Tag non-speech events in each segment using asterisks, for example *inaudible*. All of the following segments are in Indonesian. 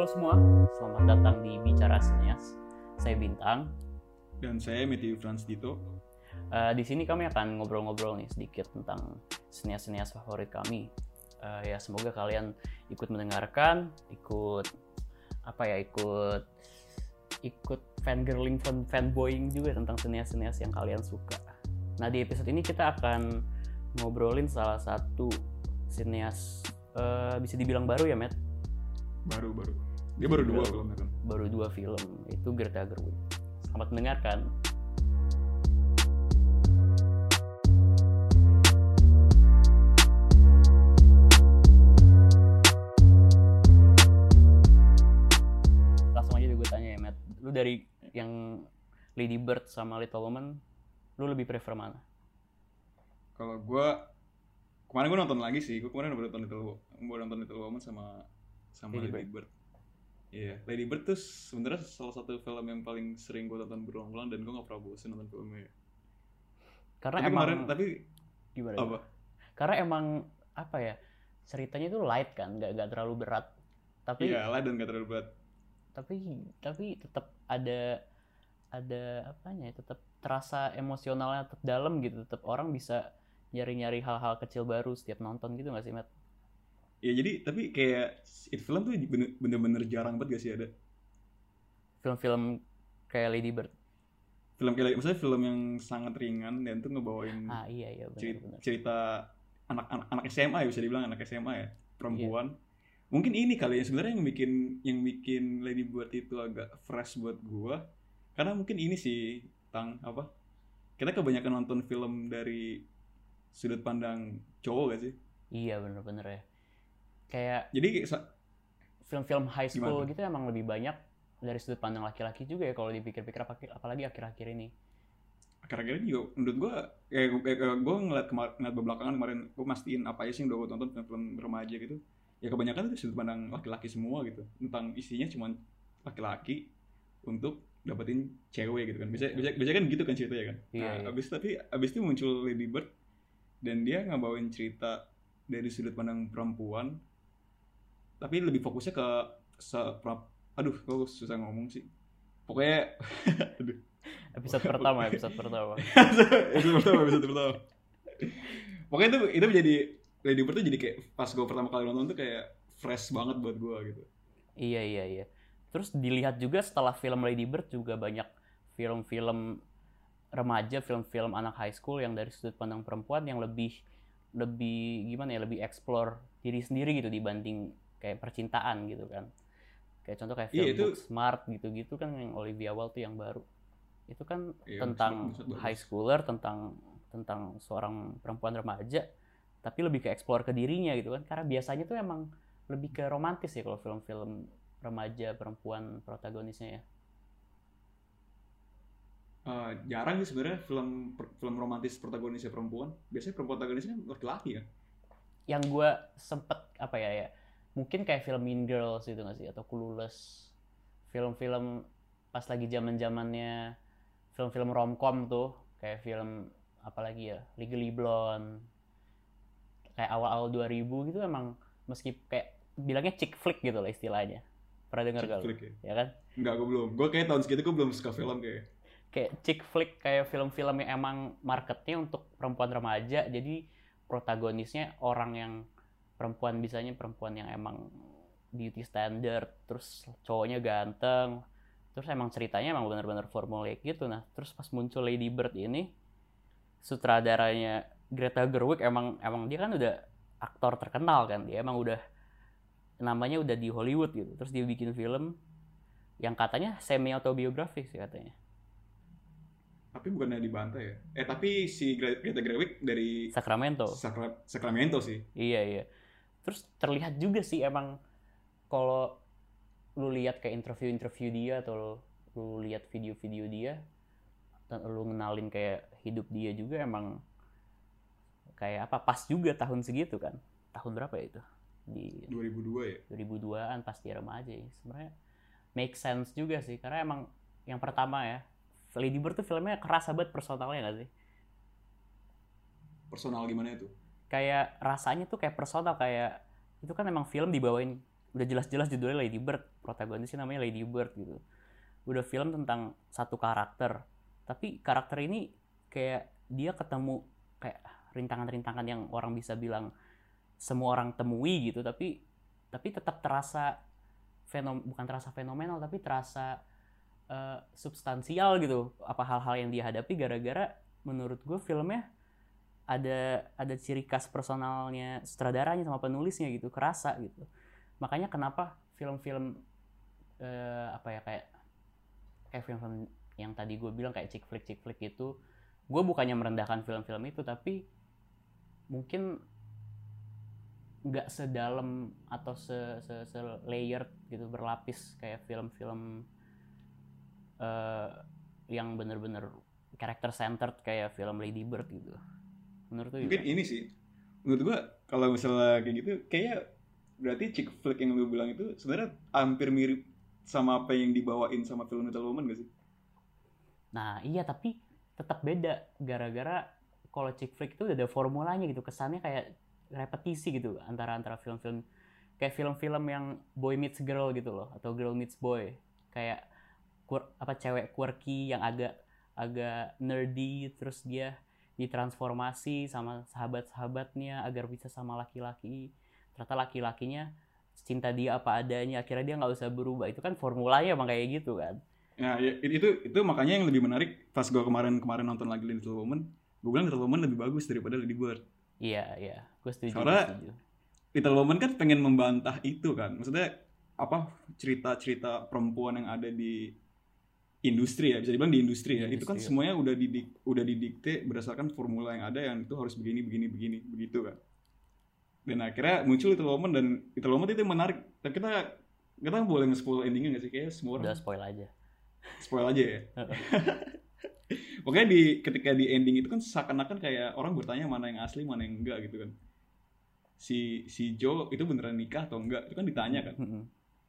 Halo semua, selamat datang di Bicara Sinias. Saya Bintang. Dan saya Matthew Franz Dito. Uh, di sini kami akan ngobrol-ngobrol nih sedikit tentang sinias-sinias favorit kami. Uh, ya semoga kalian ikut mendengarkan, ikut apa ya, ikut ikut fangirling, fan fanboying juga tentang sinias-sinias yang kalian suka. Nah di episode ini kita akan ngobrolin salah satu sinias uh, bisa dibilang baru ya, Matt? Baru baru. Dia baru dua filmnya kan. Baru dua film. Itu Greta Gerwig. Selamat mendengarkan. Langsung aja gue tanya ya, Matt. Lu dari yang Lady Bird sama Little Woman, lu lebih prefer mana? Kalau gue kemarin gue nonton lagi sih. Gue kemarin udah nonton Little, gue nonton Little Woman sama sama Lady, Lady Bird. Iya, yeah. Lady Bird tuh sebenarnya salah satu film yang paling sering gue tonton berulang-ulang dan gue gak pernah bosan nonton filmnya. Karena tapi emang kemarin tapi gimana? Apa? Karena emang apa ya? Ceritanya tuh light kan, gak, gak terlalu berat. Tapi Iya, light dan gak terlalu berat. Tapi tapi tetap ada ada apanya ya? Tetap terasa emosionalnya tetap dalam gitu. Tetap orang bisa nyari-nyari hal-hal kecil baru setiap nonton gitu gak sih, Matt? Ya jadi tapi kayak it film tuh bener-bener jarang banget gak sih ada? Film-film kayak Lady Bird. Film kayak maksudnya film yang sangat ringan dan tuh ngebawain ah iya iya bener, cerita, bener. cerita anak, anak anak SMA ya bisa dibilang anak SMA ya perempuan. Iya. mungkin ini kali ya sebenarnya yang bikin yang bikin Lady Bird itu agak fresh buat gua karena mungkin ini sih tang apa kita kebanyakan nonton film dari sudut pandang cowok gak sih? Iya bener-bener ya kayak jadi film-film high school gimana? gitu emang lebih banyak dari sudut pandang laki-laki juga ya kalau dipikir-pikir apalagi akhir-akhir ini. Akhir-akhir ini juga menurut gue kayak, kayak gue ngeliat kemarin ngeliat belakangan kemarin gue mastiin apa aja sih yang udah gue tonton film-film remaja gitu. Ya kebanyakan itu sudut pandang laki-laki semua gitu. Tentang isinya cuma laki-laki untuk dapetin cewek gitu kan. Bisa bisa, bisa kan gitu kan ceritanya kan? Iya, nah iya. abis tapi abis itu muncul Lady Bird dan dia ngabawain cerita dari sudut pandang perempuan tapi lebih fokusnya ke se aduh kok susah ngomong sih. Pokoknya *laughs* aduh. Episode pertama episode pertama. *laughs* Episode pertama episode pertama. Pokoknya itu itu menjadi Lady Bird tuh jadi kayak pas gue pertama kali nonton tuh kayak fresh banget buat gue gitu. Iya iya iya. Terus dilihat juga setelah film Lady Bird juga banyak film-film remaja film-film anak high school yang dari sudut pandang perempuan yang lebih lebih gimana ya lebih explore diri sendiri gitu dibanding kayak percintaan gitu kan. Kayak contoh kayak film iya, itu... Smart gitu-gitu kan yang Olivia Wilde tuh yang baru. Itu kan iya, tentang smart, high schooler tentang tentang seorang perempuan remaja tapi lebih ke explore ke dirinya gitu kan. Karena biasanya tuh emang lebih ke romantis ya kalau film-film remaja perempuan protagonisnya ya. Uh, jarang sih sebenarnya film film romantis protagonisnya perempuan. Biasanya perempuan protagonisnya laki-laki ya? Yang gue sempet apa ya ya mungkin kayak film Mean Girls itu gak sih? Atau Clueless. Film-film pas lagi zaman zamannya film-film romcom tuh. Kayak film apalagi ya? Legally Blonde. Kayak awal-awal 2000 gitu emang meski kayak bilangnya chick flick gitu lah istilahnya. Pernah dengar gak flick, ya? ya kan? Enggak, gue belum. Gue kayak tahun segitu gue belum suka film kayak. Kayak chick flick kayak film-film yang emang marketnya untuk perempuan remaja. Jadi protagonisnya orang yang perempuan bisanya perempuan yang emang beauty standard terus cowoknya ganteng terus emang ceritanya emang benar-benar formulaic gitu. Nah terus pas muncul Lady Bird ini sutradaranya Greta Gerwig emang emang dia kan udah aktor terkenal kan dia emang udah namanya udah di Hollywood gitu. Terus dia bikin film yang katanya semi autobiografis sih katanya. Tapi bukannya dibantai ya? Eh tapi si Greta Gerwig dari Sacramento. Sacra Sacramento sih. Iya iya terus terlihat juga sih emang kalau lu lihat kayak interview-interview dia atau lu, lu lihat video-video dia dan lu ngenalin kayak hidup dia juga emang kayak apa pas juga tahun segitu kan? Tahun berapa ya itu? Di 2002 ya? 2002an pas dia remaja ya. Sebenarnya make sense juga sih karena emang yang pertama ya Lady Bird tuh filmnya kerasa banget personalnya gak sih? Personal gimana itu kayak rasanya tuh kayak personal kayak itu kan emang film dibawain udah jelas-jelas judulnya Lady Bird protagonisnya namanya Lady Bird gitu. Udah film tentang satu karakter tapi karakter ini kayak dia ketemu kayak rintangan-rintangan yang orang bisa bilang semua orang temui gitu tapi tapi tetap terasa fenom bukan terasa fenomenal tapi terasa uh, substansial gitu. Apa hal-hal yang dia hadapi gara-gara menurut gue filmnya ada ada ciri khas personalnya sutradaranya sama penulisnya gitu kerasa gitu. Makanya kenapa film-film uh, apa ya kayak kayak film-film yang tadi gue bilang kayak chick flick chick flick itu gue bukannya merendahkan film-film itu tapi mungkin nggak sedalam atau se, se, se layered gitu berlapis kayak film-film uh, yang bener-bener karakter centered kayak film Lady Bird gitu menurut lu mungkin ini sih. Menurut gua kalau misalnya kayak gitu kayak berarti chick flick yang lu bilang itu sebenarnya hampir mirip sama apa yang dibawain sama film Little Woman gak sih? Nah iya tapi tetap beda. Gara-gara kalau chick flick itu udah ada formulanya gitu. Kesannya kayak repetisi gitu antara antara film-film kayak film-film yang boy meets girl gitu loh atau girl meets boy. Kayak apa cewek quirky yang agak agak nerdy terus dia ditransformasi sama sahabat-sahabatnya agar bisa sama laki-laki. Ternyata laki-lakinya cinta dia apa adanya akhirnya dia nggak usah berubah. Itu kan formulanya emang kayak gitu kan. Nah ya, itu itu makanya yang lebih menarik pas gue kemarin kemarin nonton lagi Little Woman gue bilang Little Woman lebih bagus daripada Lady Bird. Iya iya. Gue setuju karena setuju. Little Woman kan pengen membantah itu kan. Maksudnya apa cerita-cerita perempuan yang ada di industri ya bisa dibilang di industri ya. Industri, itu kan ya. semuanya udah didik udah didikte berdasarkan formula yang ada yang itu harus begini begini begini begitu kan dan akhirnya muncul itu Woman dan itu Woman itu menarik. Dan kita kita boleh nge-spoil endingnya gak sih? Kayak semua orang udah spoil aja. Spoil aja ya? *laughs* Pokoknya di ketika di ending itu kan seakan-akan kayak orang bertanya mana yang asli mana yang enggak gitu kan. Si si Joe itu beneran nikah atau enggak? Itu kan ditanya kan.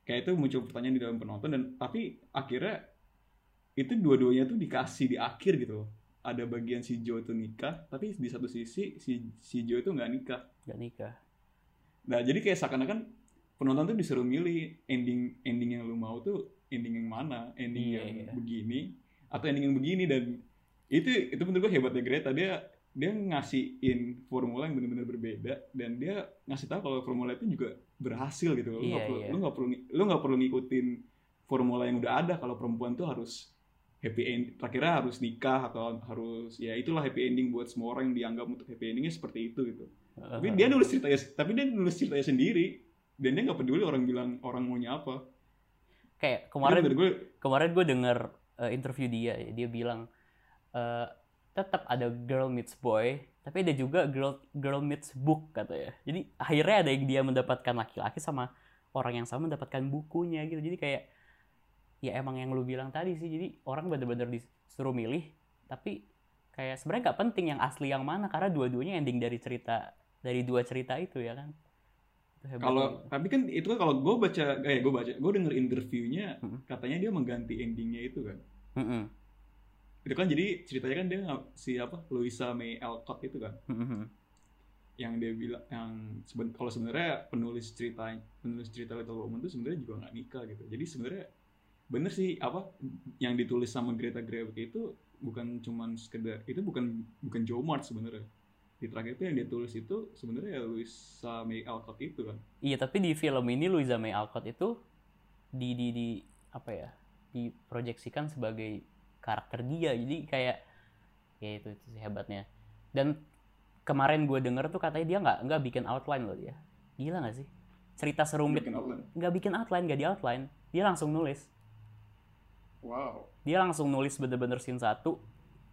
Kayak itu muncul pertanyaan di dalam penonton dan tapi akhirnya itu dua-duanya tuh dikasih di akhir gitu ada bagian si Joe itu nikah tapi di satu sisi si si Joe itu nggak nikah. Nggak nikah. Nah jadi kayak seakan-akan penonton tuh disuruh milih ending ending yang lu mau tuh ending yang mana? Ending iya, yang iya. begini atau ending yang begini? Dan itu itu menurut gue hebatnya Greta. Dia dia ngasihin formula yang benar-benar berbeda dan dia ngasih tahu kalau formula itu juga berhasil gitu lu nggak iya, perlu iya. lu nggak perlu lu nggak perlu ngikutin formula yang udah ada. Kalau perempuan tuh harus happy end terakhirnya harus nikah atau harus ya itulah happy ending buat semua orang yang dianggap untuk happy endingnya seperti itu gitu. Uh, tapi dia nulis ceritanya tapi dia nulis ceritanya sendiri. Dan dia nggak peduli orang bilang orang maunya apa. Kayak kemarin gue kemarin gue denger uh, interview dia dia bilang uh, tetap ada girl meets boy tapi ada juga girl girl meets book katanya. Jadi akhirnya ada yang dia mendapatkan laki-laki sama orang yang sama mendapatkan bukunya gitu. Jadi kayak ya emang yang lu bilang tadi sih jadi orang bener-bener disuruh milih tapi kayak sebenarnya nggak penting yang asli yang mana karena dua-duanya ending dari cerita dari dua cerita itu ya kan kalau tapi kan itu kan kalau gue baca kayak gue baca gue denger interviewnya hmm. katanya dia mengganti endingnya itu kan hmm. itu kan jadi ceritanya kan dia si apa Louisa May Alcott itu kan hmm. yang dia bilang yang seben, kalau sebenarnya penulis cerita penulis cerita Little Woman itu sebenarnya juga nggak nikah gitu jadi sebenarnya bener sih apa yang ditulis sama Greta Gerwig itu bukan cuman sekedar itu bukan bukan Joe Mart sebenarnya. Di terakhir itu yang dia tulis itu sebenarnya ya Louisa May Alcott itu kan. Iya tapi di film ini Louisa May Alcott itu di di di apa ya diproyeksikan sebagai karakter dia. Jadi kayak ya itu, itu sih hebatnya. Dan kemarin gue denger tuh katanya dia nggak nggak bikin outline loh dia. Gila nggak sih? Cerita serumit nggak bikin outline nggak di outline. Dia langsung nulis Wow. Dia langsung nulis bener-bener scene satu,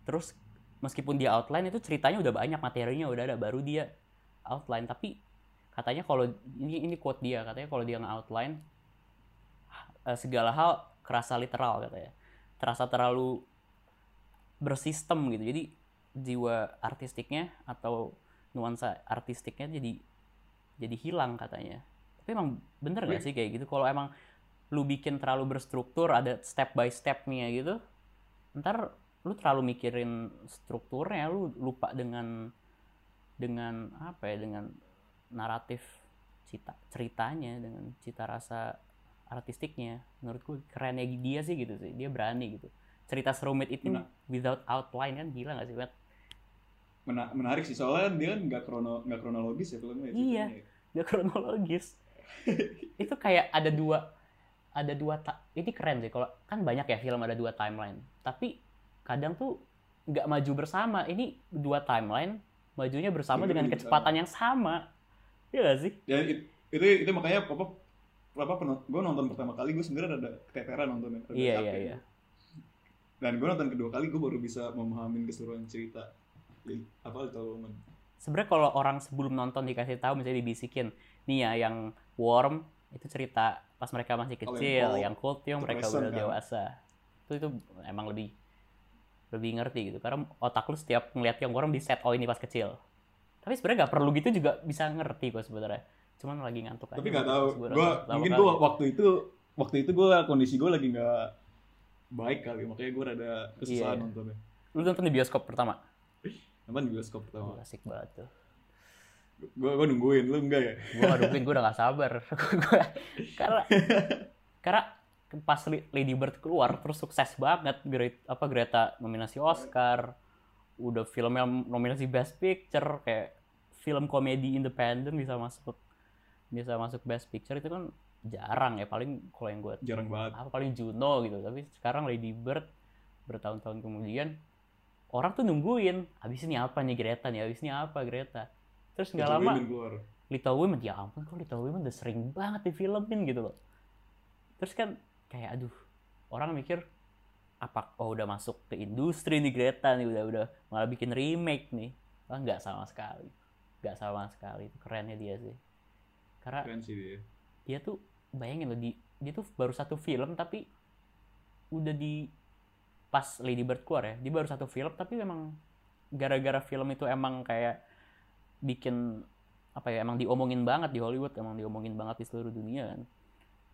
terus meskipun dia outline itu ceritanya udah banyak materinya udah ada baru dia outline. Tapi katanya kalau ini ini quote dia katanya kalau dia nge-outline eh, segala hal kerasa literal katanya. Terasa terlalu bersistem gitu. Jadi jiwa artistiknya atau nuansa artistiknya jadi jadi hilang katanya. Tapi emang bener gak sih kayak gitu? Kalau emang lu bikin terlalu berstruktur ada step by stepnya gitu ntar lu terlalu mikirin strukturnya lu lupa dengan dengan apa ya dengan naratif cita ceritanya dengan cita rasa artistiknya menurutku kerennya dia sih gitu sih dia berani gitu cerita serumit itu Nah. without outline kan gila gak sih Matt? Mena- menarik sih soalnya dia kan nggak krono nggak kronologis ya filmnya Iya. ceritanya. gak kronologis *laughs* itu kayak ada dua ada dua ini keren sih kalau kan banyak ya film ada dua timeline tapi kadang tuh nggak maju bersama ini dua timeline majunya bersama dengan iya, kecepatan yang sama Iya gak sih Ya it- itu itu makanya apa apa gue nonton pertama kali gue sebenarnya ada keteteran nontonnya. rada Iya, iya, iya. Dan gue nonton kedua kali gue baru bisa memahami keseluruhan cerita apa Little Woman. sebenarnya kalau orang sebelum nonton dikasih tahu misalnya dibisikin nih ya yang Worm itu cerita pas mereka masih yang kecil yang Cold yang mereka udah kan. dewasa itu itu emang lebih lebih ngerti gitu karena otak lu setiap ngeliat yang Worm di set oh ini pas kecil tapi sebenarnya nggak perlu gitu juga bisa ngerti kok sebenarnya cuman lagi ngantuk Tapi aja nggak pas tahu. gua mungkin kali. gue waktu itu waktu itu gue kondisi gue lagi nggak baik kali makanya gue rada kesusahan Iya. nontonnya. lu nonton di bioskop pertama Nonton di bioskop pertama. oh, asik banget tuh Gue gue nungguin lu enggak ya? gue ngadupin gue udah gak sabar. *laughs* Karena karena pas Lady Bird keluar terus sukses banget. Gre- apa Greta nominasi Oscar. Udah filmnya nominasi Best Picture kayak film komedi independen bisa masuk bisa masuk Best Picture. Itu kan jarang ya paling kalau yang gue Jarang banget. apa paling Juno gitu. Tapi sekarang Lady Bird bertahun-tahun kemudian orang tuh nungguin abis ini apa nih Greta nih? Abis ini apa Greta terus nggak lama Women. Little Women ya ampun kok Little Women udah sering banget difilmin gitu loh. Terus kan kayak aduh orang mikir apa oh udah masuk ke industri nih Greta nih udah udah malah bikin remake nih. Oh, nggak sama sekali. Nggak sama sekali. Itu kerennya dia sih. Karena Keren sih dia. dia tuh bayangin loh di dia tuh baru satu film tapi udah di pas Lady Bird keluar ya dia baru satu film tapi memang gara-gara film itu emang kayak bikin apa ya emang diomongin banget di Hollywood emang diomongin banget di seluruh dunia kan.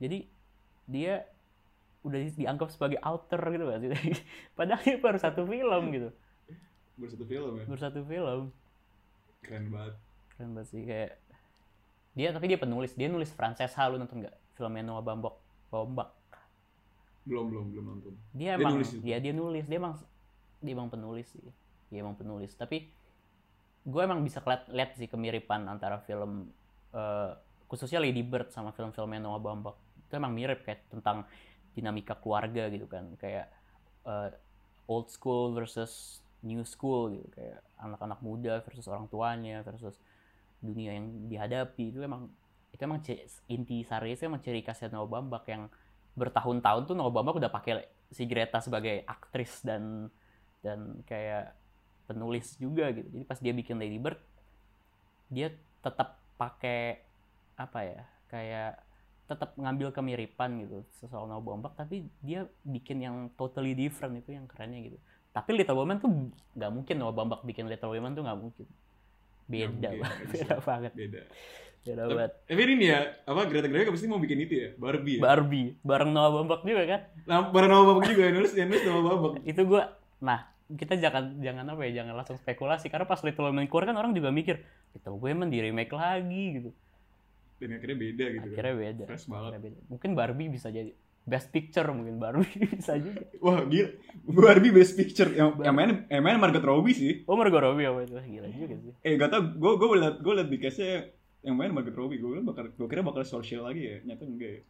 Jadi dia udah di- dianggap sebagai author gitu kan *laughs* padahal dia baru satu film gitu. Baru satu film ya. baru satu film. Keren banget. keren banget sih kayak dia tapi dia penulis. Dia nulis Francesca lu nonton nggak filmnya Noah Bambok? Bambak. Belum belum belum nonton. dia Dia emang nulis itu? ya dia nulis. Dia emang dia emang penulis sih. Dia emang penulis. Tapi gue emang bisa lihat lihat sih kemiripan antara film eh, khususnya Lady Bird sama film-filmnya Noah Baumbach. Itu emang mirip kayak tentang dinamika keluarga gitu kan. Kayak eh, old school versus new school gitu. Kayak anak-anak muda versus orang tuanya versus dunia yang dihadapi. Itu emang itu emang inti seriesnya emang ciri khasnya Noah Baumbach yang bertahun-tahun tuh Noah Baumbach udah pakai si Greta sebagai aktris dan dan kayak penulis juga gitu. Jadi pas dia bikin Lady Bird dia tetap pakai apa ya? Kayak tetap ngambil kemiripan gitu soal Noah Baumbach tapi dia bikin yang totally different itu yang kerennya gitu. Tapi Little Women tuh nggak mungkin Noah Baumbach bikin Little Women tuh nggak mungkin. Beda mungkin, banget, beda banget, Beda. beda Tapi- banget. Tapi ini ya, apa Greta Gerwig pasti mau bikin itu ya, Barbie ya. Barbie bareng Noah Baumbach juga kan? Nah, bareng nama Babak juga yang nulis, yang nulis nama Babak. itu gua nah kita jangan jangan apa ya jangan langsung spekulasi karena pas Little Women keluar kan orang juga mikir Little Women di remake lagi gitu Dan akhirnya beda gitu kan. akhirnya beda Fresh banget. Akhirnya beda. mungkin Barbie bisa jadi best picture mungkin Barbie *laughs* bisa juga Wah, gila. Barbie Best Picture yang yang main yang main Margot Robbie sih. oh Margot Robbie apa itu gila juga sih Eh, gak tau, gue gue liat gue liat di case-nya yang main Margot Robbie. Gue bakal gue kira bakal social lagi ya, nyata enggak ya.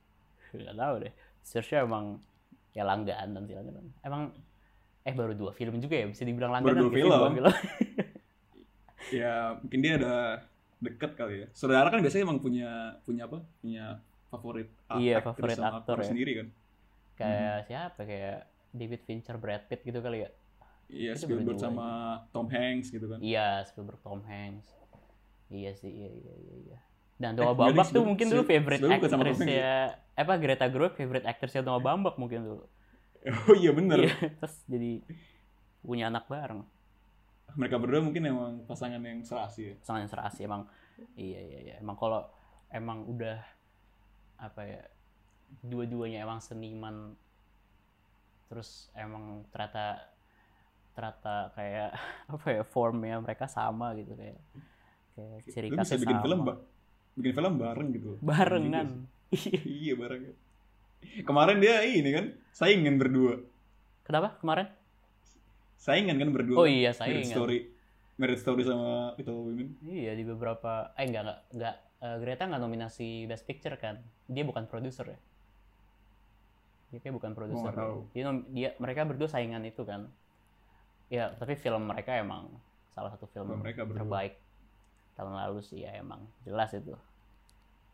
nggak tahu deh Saoirse emang ya langganan sih langganan emang eh baru dua film juga ya bisa dibilang langganan Baru dua nggak sih? film. *laughs* Ya, mungkin dia ada deket kali ya. Saudara kan biasanya emang punya punya apa? Punya favorit Iya, favorit aktor ya. sendiri kan. kayak siapa kayak David Fincher Brad Pitt gitu kali ya Iya, Itu Spielberg sama Tom Hanks gitu kan. Iya, Spielberg Tom Hanks. Iya sih, iya iya iya. iya. Dan Eh, Noah Baumbach deh, tuh mungkin dulu favorite Tom aktrisnya, apa Greta Gerwig favorite aktrisnya Noah Baumbach mungkin dulu. *laughs* Oh iya bener. Iya, terus jadi punya anak bareng. Mereka berdua mungkin emang pasangan yang serasi ya. Pasangan yang serasi emang. Iya iya iya. Emang kalau emang udah apa ya dua-duanya emang seniman terus emang ternyata ternyata kayak *laughs* apa ya formnya mereka sama gitu kayak kayak ciri bisa khasnya bikin sama. film, bikin film bareng gitu barengan Iya, iya bareng kemarin dia ini kan saingan berdua. Kenapa? Kemarin? Saingan kan berdua oh iya Merit saingan. story. Merit story sama Little Women. Iya di beberapa eh enggak enggak enggak Eh, Greta nggak nominasi Best Picture kan? Dia bukan produser ya? Dia kayak bukan produser. tahu. dia, dia mereka berdua saingan itu kan? Ya tapi film mereka emang salah satu film Film mereka berdua. terbaik tahun lalu sih ya emang. Jelas itu.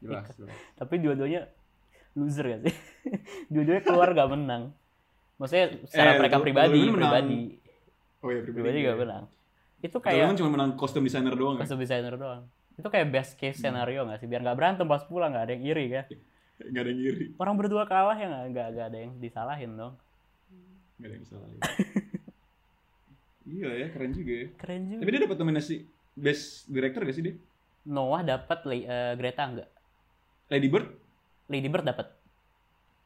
Jelas Iya. jelas. tapi dua-duanya loser gak sih? *laughs* Dua-duanya keluar gak menang. Maksudnya secara Eh, mereka pribadi menang. pribadi. Oh iya pribadi, pribadi iya. gak menang. Itu Kayak kan cuma menang kostum desainer doang ya? custom designer doang. Itu kayak best case scenario gak sih? Biar nggak berantem pas pulang nggak ada yang iri kan *laughs* Gak ada yang iri. Orang berdua kalah ya nggak nggak nggak ada yang disalahin dong. Gak ada yang salah Iya ya keren juga ya. Keren juga. Tapi dia dapat nominasi Best Director gak sih dia? Noah dapat Greta enggak? Lady Bird? Lady Bird dapat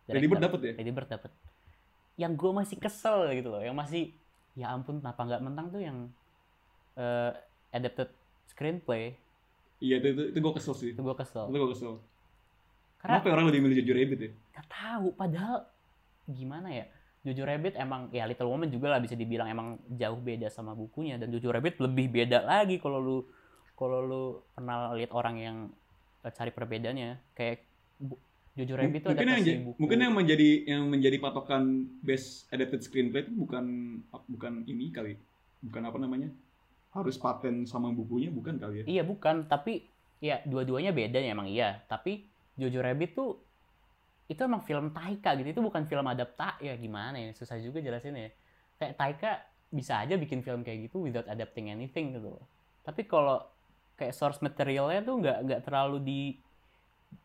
Lady Bird dapat ya? Lady Bird dapat yang gue masih kesel gitu loh yang masih ya ampun kenapa nggak menang tuh yang eh, adapted screenplay? Iya itu, itu, itu gue kesel sih. Itu gue kesel. Itu gue kesel. Karena Kenapa orang lebih milih Jojo Rabbit ya? nggak tahu padahal gimana ya? Jojo Rabbit emang ya Little Woman juga lah bisa dibilang emang jauh beda sama bukunya. Dan Jojo Rabbit lebih beda lagi kalau lu kalau lu pernah lihat orang yang eh, cari perbedaannya. Kayak Jojo Rabbit itu mungkin yang, adaptasi ja- buku. mungkin yang menjadi yang menjadi patokan best adapted screenplay itu bukan bukan ini kali. Bukan apa namanya? Harus paten sama bukunya bukan kali ya? Iya bukan, tapi ya dua-duanya beda ya emang iya. Tapi Jojo Rabbit tuh itu emang film Taika gitu, itu bukan film adapta ya gimana ya, susah juga jelasin ya. Kayak Taika bisa aja bikin film kayak gitu without adapting anything gitu loh. Tapi kalau kayak source materialnya tuh nggak nggak terlalu di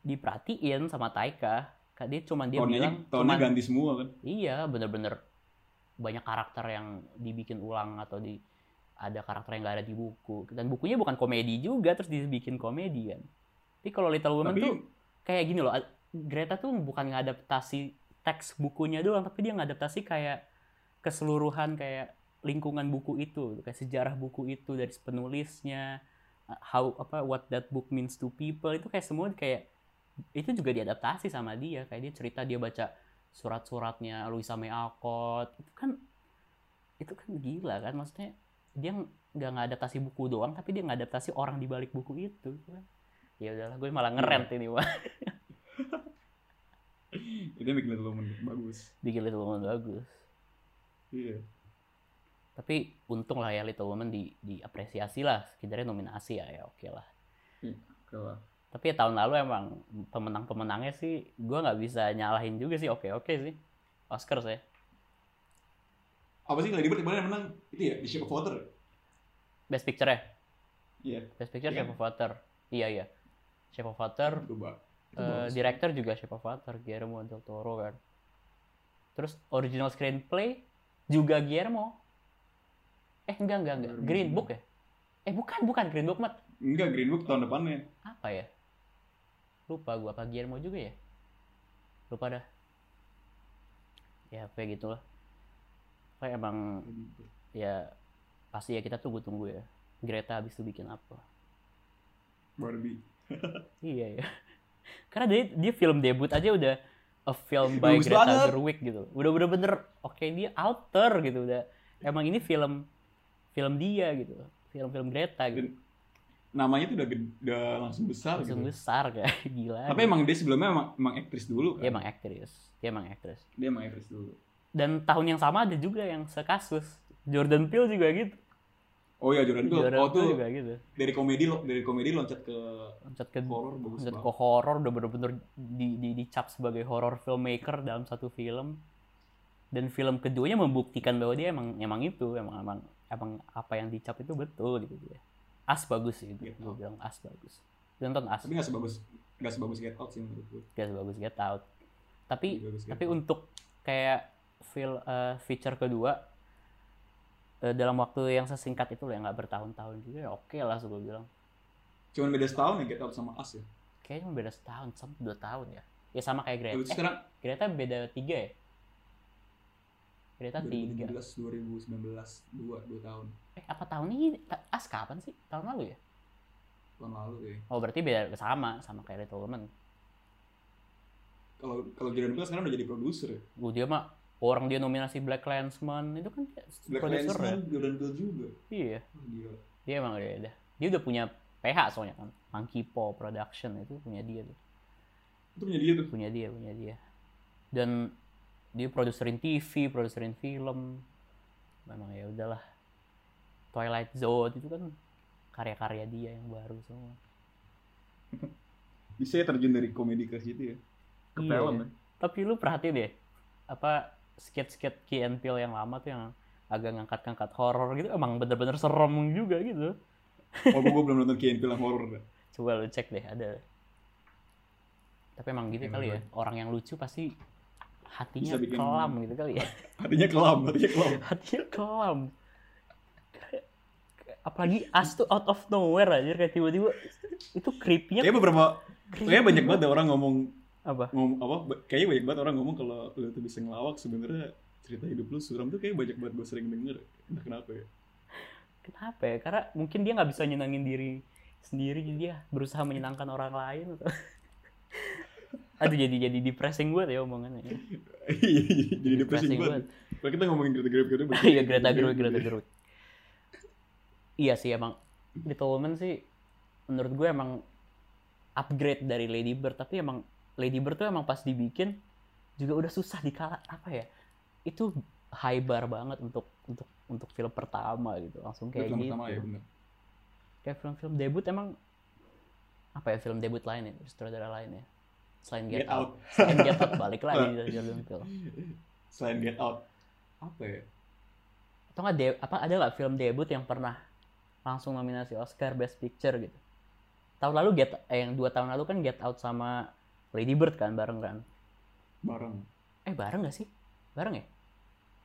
diperhatiin sama Taika. Kayak dia cuman dia bilang tahunnya ganti semua kan Iya, bener-bener banyak karakter yang dibikin ulang atau di ada karakter yang gak ada di buku. Dan bukunya bukan komedi juga, terus dibikin komedi kan. Tapi kalau Little Women tapi tuh kayak gini loh, Greta tuh bukan ngadaptasi teks bukunya doang, tapi dia ngadaptasi kayak keseluruhan kayak lingkungan buku itu, kayak sejarah buku itu dari penulisnya, how apa what that book means to people itu kayak semua kayak itu juga diadaptasi sama dia. Kayak dia cerita dia baca surat-suratnya Louisa May Alcott. Itu kan itu kan gila kan? Maksudnya dia nggak ngadaptasi buku doang tapi dia ngadaptasi orang di balik buku itu. Ya udahlah gue malah ngerent ini wah *laughs* itu bikin Little Women bagus. Bikin Little Woman bagus. Iya. Tapi untung lah ya Little Woman di diapresiasi lah. Setidaknya nominasi ya ya oke lah. Oke lah tapi ya tahun lalu emang pemenang-pemenangnya sih gue nggak bisa nyalahin juga sih. Oke oke sih. Oscar sih. Apa sih Lady Bird kemarin yang menang? Itu ya The Shape of Water Best Picture ya iya. Best Picture Iya. Shape of Water. Iya iya. Shape of Water itu bagus. director juga Shape of Water Guillermo del Toro kan. Terus original screenplay juga Guillermo. Eh enggak enggak enggak. Green. Book ya? Eh bukan bukan Green Book mat. Enggak Green Book tahun depannya. Apa ya lupa gua apa Guillermo juga ya lupa dah ya kayak gitulah kayak emang ya pasti ya kita tunggu-tunggu ya Greta habis itu bikin apa Barbie *laughs* Iya ya. Karena dia dia film debut aja udah a film by Bagus Greta banget. Gerwig gitu. Udah udah bener oke dia author gitu udah. Emang ini film film dia gitu. Film-film Greta gitu. Namanya tuh udah ged- udah langsung besar Langsung gitu. besar kayak *laughs* gila. Tapi emang dia sebelumnya emang, emang aktris dulu kan? dia emang aktris. Dia emang aktris. Dia emang aktris dulu. Dan tahun yang sama ada juga yang sekasus. Jordan Peele juga gitu. Oh iya Jordan Peele. Jordan Oh tuh juga gitu. dari komedi lo dari komedi loncat ke Loncat ke horor bagus loncat banget. ke horor udah bener-bener di, di, dicap sebagai horror filmmaker dalam satu film. Dan film keduanya membuktikan bahwa dia emang emang itu emang emang emang apa yang dicap itu betul gitu dia. As bagus sih Gue Out. bilang as bagus. Nonton as Tapi nggak sebagus nggak sebagus Get Out sih menurut gue. gak sebagus Get Out. Tapi Get tapi Out. untuk kayak feel eh, feature kedua eh, dalam waktu yang sesingkat itu loh yang nggak bertahun-tahun juga ya oke lah gue bilang. Cuman beda setahun ya Get Out sama Us ya. Kayaknya cuma beda setahun sama dua tahun ya. Ya sama kayak Greta. Eh, sekarang Greta beda tiga ya? Greta tiga. 2017 2019 dua dua tahun. Apa tahun ini? As kapan sih? Tahun lalu ya? tahun lalu deh Oh berarti beda sama sama kayak Little kalau kalau Jordan Peele sekarang udah jadi produser ya Oh, dia mah orang dia nominasi Black Landsman itu kan dia Black produser ya. Jordan Peele juga Iya, oh, gila dia emang udah, udah dia udah punya PH soalnya kan. Monkey Paw Production itu punya dia tuh. itu punya dia tuh Punya dia, punya dia. Dan dia produserin TV, produserin film. Memang ya udahlah. Twilight Zone itu kan karya-karya dia yang baru semua. bisa ya terjun dari komedi ke situ ya ke Iya, film iya. ya Tapi lu perhatiin deh, apa skit-skit Key and Peele yang lama tuh yang agak ngangkat-ngangkat horor gitu emang bener-bener serem juga gitu. oh gue belum nonton Kian film horror dah. Coba lu cek deh ada. Tapi emang gitu Iya, kali ya, orang yang lucu pasti hatinya kelam gitu kali ya. *laughs* hatinya kelam hatinya kelam *laughs* hatinya kelam. Apalagi As tuh out of nowhere aja kayak tiba-tiba itu creepy-nya kayaknya beberapa kayaknya banyak banget ada orang ngomong apa? ngomong apa kayaknya banyak banget orang ngomong kalau lu tuh bisa ngelawak sebenarnya cerita hidup lu suram tuh kayak banyak banget gue sering denger entah kenapa ya Kenapa ya? Karena mungkin dia nggak bisa nyenangin diri sendiri, jadi dia berusaha menyenangkan orang lain. Atau... *laughs* Aduh jadi jadi depressing banget ya omongannya. ya. *laughs* iya jadi depressing banget kalau kita ngomongin Greta Gerwig itu *laughs* Iya Greta Gerwig, Greta Gerwig. Iya sih emang Little Women sih menurut gue emang upgrade dari Lady Bird tapi emang Lady Bird tuh emang pas dibikin juga udah susah dikala apa ya itu high bar banget untuk untuk untuk film pertama gitu langsung kayak film gitu. pertama ya bener. Kayak film-film debut emang apa ya film debut lain ya sutradara lain ya. Selain Get, Get Out. Out. Selain Get Out *laughs* balik lagi dari Peele selain Get Out apa ya? Atau nggak de- apa ada nggak film debut yang pernah langsung nominasi Oscar Best Picture gitu. Tahun lalu Get eh, yang dua tahun lalu kan Get Out sama Lady Bird kan bareng kan? Bareng. Eh bareng nggak sih? Bareng ya?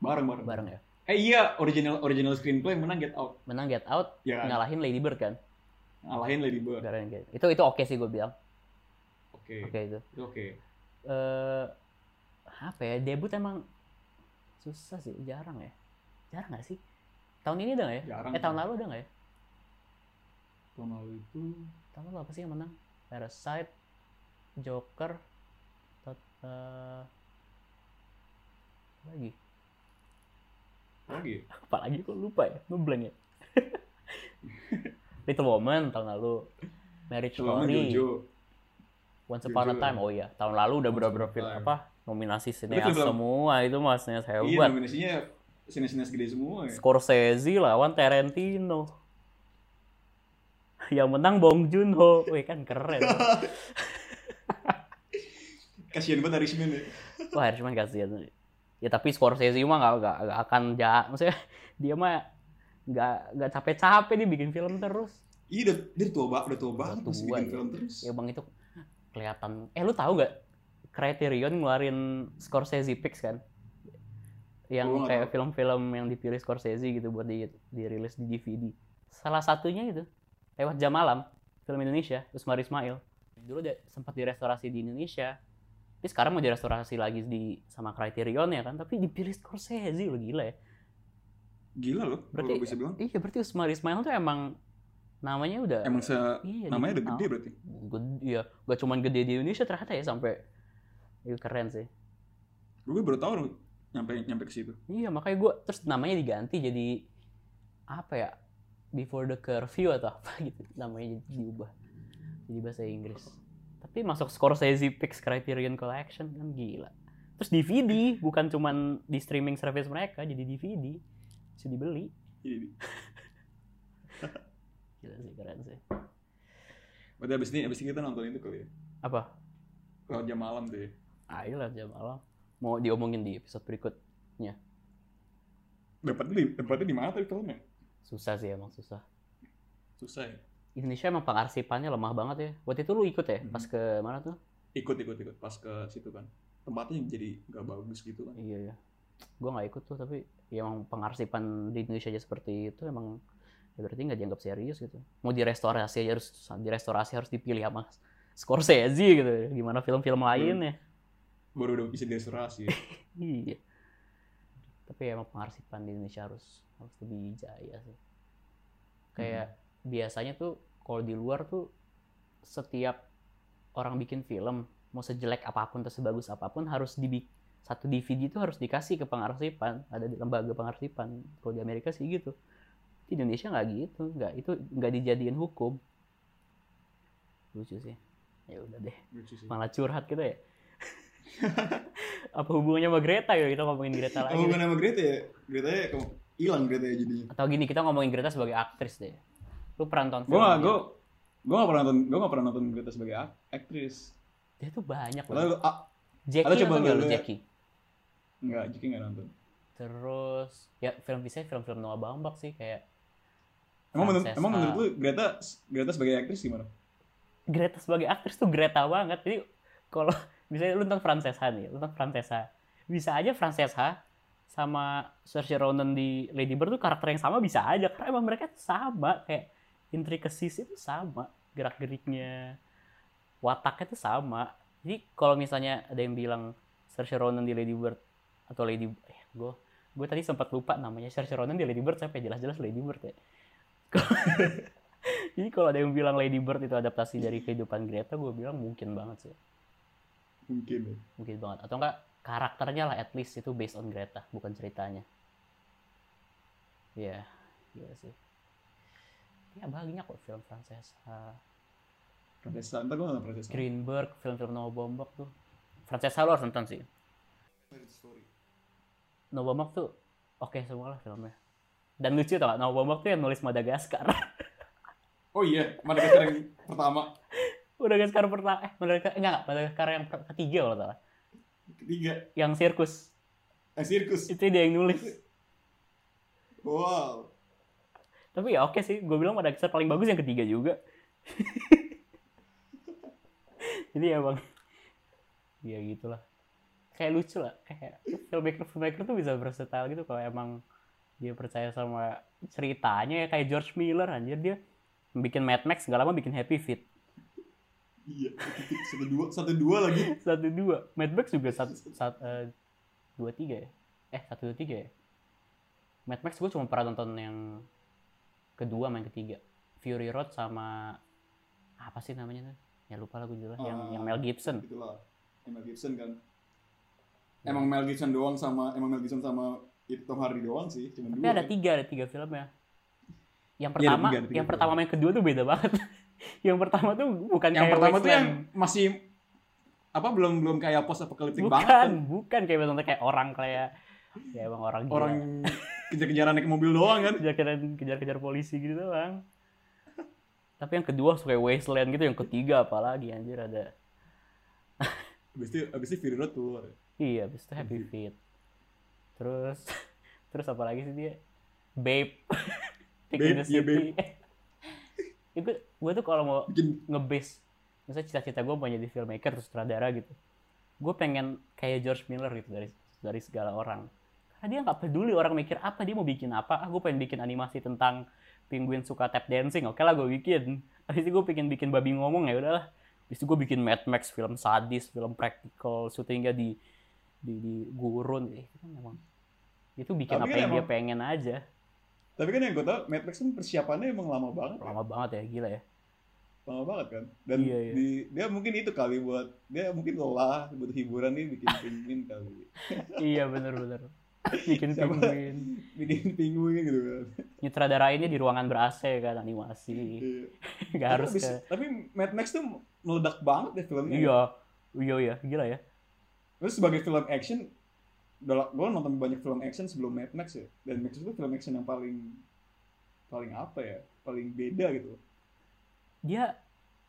Bareng bareng. Bareng ya? Eh iya original original screenplay menang Get Out. Menang Get Out ya kan? ngalahin Lady Bird kan? Ngalahin Lady Bird. Ngalahin Get- itu itu oke sih gue bilang. Oke. Oke itu. Itu oke. Eh apa ya debut emang susah sih jarang ya. Jarang nggak sih? Tahun ini udah nggak ya? Jarang. Eh tahun lalu udah nggak ya tahun lalu itu tahun lalu apa sih yang menang? Parasite Joker tot, apa lagi? Lagi ya? *laughs* apa lagi? Kok lupa ya? Ngeblank ya. *laughs* Little Woman tahun lalu. Marriage Selama Story. Jojo. Once Upon a. Time. Oh iya tahun lalu udah beberapa film apa? Nominasi sineas semua itu mas sineas iya hebat nominasinya sines-sines gede semua ya. Scorsese lawan Tarantino *laughs* yang menang Bong Joon Ho wih kan keren. *laughs* Kasihan banget Irishman ya. Wah Irishman kasihan. Ya tapi Scorsese mah gak, gak, gak akan jahat maksudnya dia mah nggak nggak capek-capek dia bikin film terus. Iya udah dia tua banget udah tua banget masih tua, bikin ya. film terus. Ya bang itu kelihatan. Eh lu tahu gak Criterion ngeluarin Scorsese Picks kan? Yang nggak kayak film-film yang dipilih Scorsese gitu buat di dirilis di DVD salah satunya itu lewat jam malam film Indonesia Usmar Ismail. Dulu sempat direstorasi di Indonesia. Tapi sekarang mau direstorasi lagi di sama Criterion ya kan? Tapi dipilih Scorsese lo gila ya. Gila loh Berarti- kalau bisa bilang. iya berarti Usmar Ismail tuh emang namanya udah emang se iya, namanya udah gede berarti? Gede, iya gak cuman gede di Indonesia ternyata ya sampai itu keren sih. Gue baru tahu nyampe nyampe ke situ. Iya makanya gue terus namanya diganti jadi apa ya before the curfew atau apa *laughs* gitu. Namanya jadi diubah. Jadi bahasa Inggris. Tapi masuk Scorsese Picks Criterion Collection kan gila. Terus DVD bukan cuman di streaming service mereka jadi DVD bisa dibeli. Ini. *laughs* gila sih keren sih. Berarti abis ini abis ini kita nonton itu kali ya? Apa? Kalau jam malam tuh ya? Ayo lah jam malam. Mau diomongin di episode berikut dapatnya di dapatnya di mana tadi filmnya susah sih emang susah susah ya Indonesia emang pengarsipannya lemah banget ya. Waktu itu lu ikut ya Mhm. pas ke mana tuh? ikut ikut ikut pas ke situ kan tempatnya jadi nggak bagus gitu kan Iya ya. Gua nggak ikut tuh tapi ya emang pengarsipan di Indonesia aja seperti itu emang ya berarti nggak dianggap serius gitu. Mau direstorasi aja harus direstorasi harus dipilih sama Scorsese gitu. Gimana film-film lain ya? baru udah bisa direstorasi ya. *laughs* Iya. Tapi emang pengarsipan di Indonesia harus harus lebih jaya sih. Kayak biasanya tuh kalau di luar tuh setiap orang bikin film mau sejelek apa pun atau sebagus apa pun harus di satu DVD itu harus dikasih ke pengarsipan. Ada di lembaga pengarsipan. Kalau di Amerika sih gitu. Di Indonesia nggak gitu. Nggak itu nggak dijadiin hukum. Lucu sih. Ya udah deh. Malah curhat gitu ya. *laughs* Apa hubungannya sama Greta ya? Kita ngomongin Greta lagi. Bukan nama Greta ya, Greta ya kamu hilang Greta ya jadinya. atau gini kita ngomongin Greta sebagai aktris deh lu pernah nonton Gue gak, filmnya? gue gue gak pernah nonton, gue gak pernah nonton Greta sebagai ak- aktris. dia tuh banyak loh lu, ah, Jackie Atau coba nonton nggak lu. Jackie enggak, Jiki gak nonton. terus ya film bisa film-film Noah Baumbach sih kayak Emang menurut, emang menurut lu Greta, Greta sebagai aktris gimana? Greta sebagai aktris tuh Greta banget. Jadi kalau misalnya lu nonton Francesca nih, lu nonton Francesca, bisa aja Francesca sama Saoirse Ronan di Lady Bird tuh karakter yang sama bisa aja karena emang mereka sama kayak intricacies itu sama, gerak-geriknya, wataknya tuh sama. Jadi kalau misalnya ada yang bilang Saoirse Ronan di Lady Bird atau Lady eh, gue gue tadi sempat lupa namanya Saoirse Ronan di Lady Bird sampai jelas-jelas Lady Bird ya. *laughs* Jadi kalau ada yang bilang Lady Bird itu adaptasi dari kehidupan Greta, gue bilang mungkin banget sih. Mungkin ya. Mungkin banget. Atau enggak karakternya lah at least itu based on Greta, bukan ceritanya. Iya, iya sih. Ya banyak kok film Francesca. Francesca, ntar gue nonton. Greenberg, film-film Noah Baumbach tuh. Francesca lo harus nonton sih. Story. Noah Baumbach tuh oke semua lah filmnya. Dan lucu tau gak, Noah Baumbach tuh yang nulis Madagaskar. *laughs* Oh iya, Madagaskar yang pertama, Madagaskar pertama, eh Madagaskar, enggak, enggak, Madagaskar yang ketiga kalau nggak salah. Ketiga, Yang sirkus. eh, sirkus. Itu dia yang nulis. Wow. Tapi ya oke sih, gue bilang Madagaskar paling bagus yang ketiga juga. *laughs* Jadi emang, ya gitulah. Kayak lucu lah, kayak filmmaker filmmaker tuh bisa versatile gitu kalau emang dia percaya sama ceritanya ya kayak George Miller anjir dia bikin Mad Max nggak lama bikin Happy Feet Iya, satu dua, satu dua lagi. satu dua Mad Max juga satu satu eh, dua tiga ya eh satu dua tiga ya Mad Max gue cuma pernah nonton yang kedua yang ketiga Fury Road sama apa sih namanya tuh ya lupa lah gue jelas yang Ah, yang Mel Gibson Itulah, Mel Gibson kan. Emang Mel Gibson doang sama, emang Mel Gibson sama itu Tom Hardy doang sih, cuma tapi dua. ada kan. tiga ada tiga filmnya yang Iya, ada pertama tiga, ada tiga yang film. pertama yang kedua tuh beda banget *laughs* yang pertama tuh bukan Yang kayak pertama tuh yang Wasteland. masih apa belum belum kayak post apokaliptik banget bukan kan. bukan kayak bener kayak orang kayak ya emang orang gila. Orang kejar-kejaran naik mobil doang kan. kejar-kejar kejar-kejar polisi gitu doang. Tapi yang kedua suka Wasteland gitu, yang ketiga apalagi anjir ada. Habis itu habis itu Fury Road keluar. ya. Iya, habis itu Happy Feet. Terus *laughs* terus apa lagi sih dia? Babe. *laughs* Babe, iya, City. Itu gue tuh kalau mau Bikin nge-base misalnya cita-cita gue mau jadi filmmaker terus sutradara gitu. Gue pengen kayak George Miller gitu dari dari segala orang. Karena dia nggak peduli orang mikir apa dia mau bikin apa. Ah gue pengen bikin animasi tentang penguin suka tap dancing oke lah gue bikin. Habis itu gue pengen bikin babi ngomong ya udahlah. Habis itu gue bikin Mad Max film sadis film praktikal syutingnya di di, di gurun. Eh, itu kan memang itu bikin Tapi apa kan yang dia pengen aja Tapi kan yang gue tau, Mad Max kan persiapannya emang lama banget. ya. lama banget ya gila ya Lama banget kan. Dan Iya, iya. di, dia mungkin itu kali buat, dia mungkin lelah, butuh hiburan nih bikin penguin kali. *laughs* iya bener-bener bikin Siapa? penguin Bikin penguin gitu kan. nyutradarainnya di ruangan ber AC kan animasi Iya. *laughs* nggak harus tapi, ke tapi Mad Max tuh meledak banget ya filmnya. iya iya ya gila ya Terus sebagai film action, gue nonton banyak film action sebelum Mad Max ya. Dan Max itu film action yang paling paling apa ya? Paling beda gitu. dia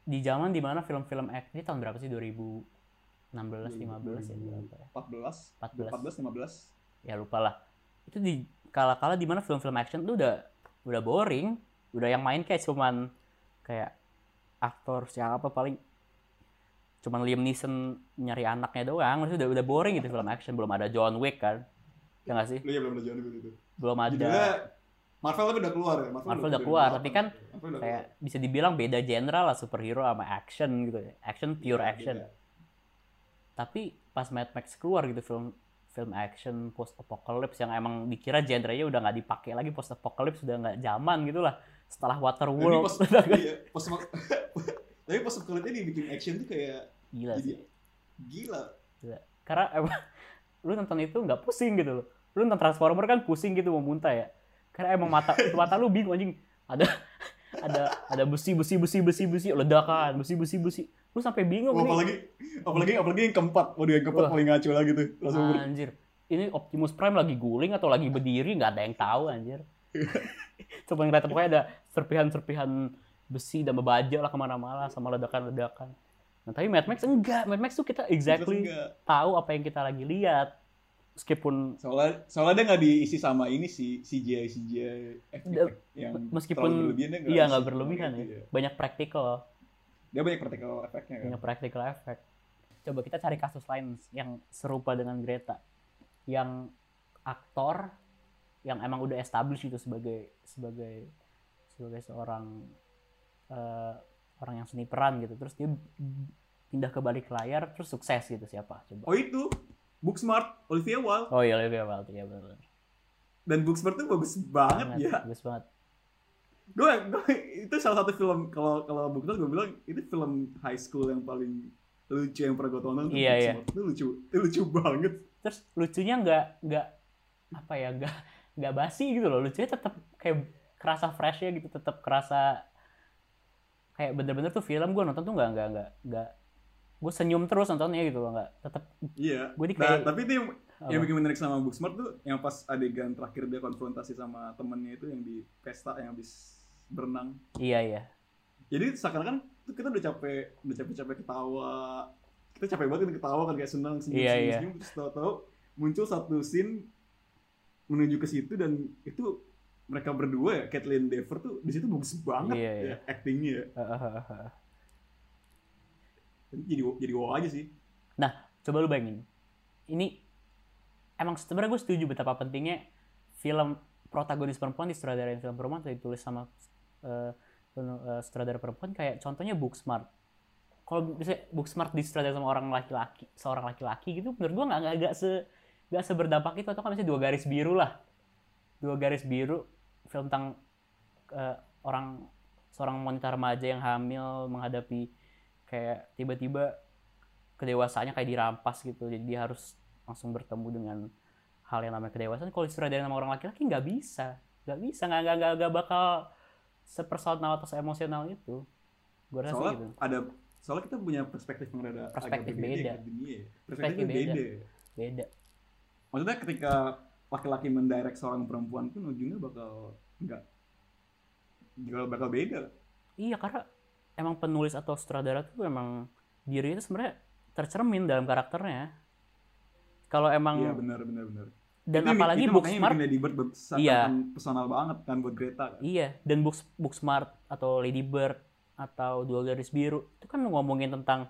di zaman di mana film-film action ini tahun berapa sih 2016 15 ya berapa ya 14, 14, 15. 14 ya lupa lah itu di kala-kala di mana film-film action tuh udah udah boring udah yang main kayak cuman kayak aktor siapa paling cuman Liam Neeson nyari anaknya doang Maksudnya udah udah boring gitu film action belum ada John Wick kan ya nggak sih Lu ya belum ada John Wick itu. belum ada Judulnya Marvel tapi udah keluar ya. Marvel udah keluar, tapi kan Marvel udah kayak bisa dibilang beda genre lah superhero sama action gitu ya. Action pure keluar. action. Beda. Tapi pas Mad Max keluar gitu film film action post apocalypse yang emang dikira genrenya udah nggak dipakai lagi post apocalypse udah nggak zaman gitu lah. setelah Tapi Waterworld pas, iya, pas tapi pas *laughs* kulitnya dibikin *laughs* action tuh kayak gila jadi sih. gila. Gila. karena emang lu nonton itu nggak pusing gitu loh. Lu nonton Transformer kan pusing gitu mau muntah ya. Karena emang mata *laughs* mata lu bingung anjing. Ada ada ada besi besi besi besi besi ledakan besi besi besi. Lu sampai bingung Oh, apalagi apalagi apalagi yang keempat. Waduh yang keempat Wah. paling ngaco lagi tuh. Langsung anjir. Ini Optimus Prime lagi guling atau lagi berdiri? Nggak ada yang tahu anjir. *laughs* Cuma ngeliat pokoknya ada serpihan-serpihan besi dan baja lah ke mana-mana sama ledakan-ledakan nah tapi Mad Max enggak. Mad Max tuh kita exactly tahu apa yang kita lagi lihat. Meskipun Soalnya soalnya dia nggak diisi sama ini sih CGI CGI efek yang meskipun berlebihan dia iya nggak berlebihan gitu, ya. iya. banyak praktikal Dia banyak practical efeknya kan. banyak practical effect. Coba kita cari kasus lain yang serupa dengan Greta. Yang aktor yang emang udah established itu sebagai sebagai sebagai seorang eh, orang yang seni peran gitu terus dia pindah ke balik layar terus sukses gitu siapa coba. Oh itu. Booksmart Olivia Wilde. Oh iya Olivia Wilde ya benar dan Booksmart tuh bagus banget banget ya. bagus banget. Gue itu salah satu film kalau kalau Booksmart gue bilang itu film high school yang paling lucu yang pernah gue tonton Iya, iya. Itu lucu, itu lucu banget. terus lucunya nggak nggak apa ya nggak nggak basi gitu loh. Lucunya tetap kayak kerasa fresh ya gitu tetap kerasa kayak bener-bener tuh film gue nonton tuh nggak nggak nggak nggak gue senyum terus nontonnya gitu loh nggak tetap Iya. Gua ini Nah, tapi itu yang, apa? yang bikin menarik sama Booksmart tuh yang pas adegan terakhir dia konfrontasi sama temennya itu yang di pesta yang habis berenang. iya iya Jadi seakan-akan tuh kita udah capek, udah capek-capek ketawa. Kita capek banget ketawa kan kayak senang senyum Iya, senyum, iya. senyum terus tahu-tahu muncul satu scene menuju ke situ dan itu mereka berdua ya Kathleen Dever tuh di situ bagus banget Iya, ya iya. actingnya ya. Jadi jadi wow aja sih. coba lu bayangin ini emang sebenarnya gue setuju betapa pentingnya film protagonis perempuan disutradarain film perempuan atau ditulis sama pen- eh, sutradara perempuan kayak contohnya Booksmart kalau misalnya Booksmart disutradarain sama orang laki-laki seorang laki-laki gitu menurut gue nggak nggak se nggak seberdampak itu atau kan misalnya dua garis biru lah dua garis biru film tentang eh, orang seorang wanita remaja yang hamil menghadapi kayak tiba-tiba kedewasaannya kayak dirampas gitu jadi dia harus langsung bertemu dengan hal yang namanya kedewasaan kalau disutradarain sama orang laki-laki nggak bisa nggak bisa nggak nggak nggak bakal sepersonal atau seemosional itu gue rasa Soalnya gitu ada soalnya kita punya perspektif yang rada Perspektif agak berbeda beda. ya, dunia ya. Perspektif Perspektifnya beda. beda. beda Maksudnya ketika laki-laki mendirect seorang perempuan pun ujungnya bakal enggak juga bakal beda. iya karena emang penulis atau sutradara tuh emang diri itu sebenarnya tercermin dalam karakternya kalau emang Iya benar benar benar. dan Itu- apalagi itu Booksmart bikin Lady Bird Iya. personal banget kan buat Greta kan. Iya, dan Books Booksmart atau Lady Bird atau Dua Garis Biru itu kan ngomongin tentang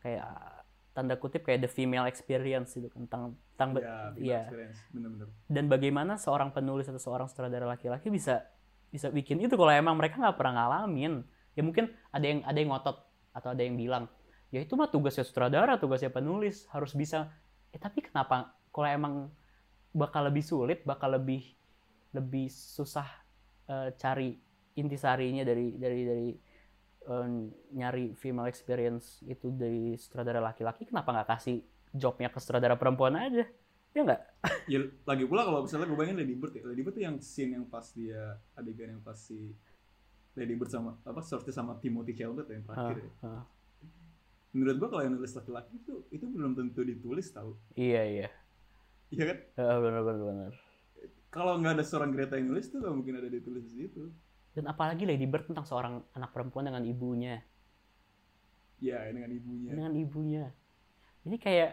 kayak tanda kutip kayak the female experience itu tentang tentang be- Iya, iya. experience. Benar-benar. dan bagaimana seorang penulis atau seorang sutradara laki-laki bisa bisa bikin itu kalau emang mereka nggak pernah ngalamin ya mungkin ada yang ada yang ngotot atau ada yang bilang ya itu mah tugasnya sutradara tugasnya penulis harus bisa ya tapi kenapa kalau emang bakal lebih sulit bakal lebih lebih susah eh, cari intisarinya dari dari dari eh, nyari female experience itu dari sutradara laki-laki kenapa nggak kasih jobnya ke sutradara perempuan aja ya nggak *laughs* Ya lagi pula kalau misalnya gue bayangin Lady Bird ya. Lady Bird tuh yang scene yang pas dia adegan yang pas si Lady Bird sama apa sorti sama Timothy Chalamet ya, yang terakhir ya. Ah. Menurut gua kalau yang nulis laki-laki itu itu belum tentu ditulis tahu. Iya iya. Iya kan? Eh, benar benar benar. Kalau nggak ada seorang Greta yang nulis tuh nggak mungkin ada ditulis di situ. Dan apalagi Lady Bird tentang seorang anak perempuan dengan ibunya, Ya dengan ibunya. dengan ibunya. Ini kayak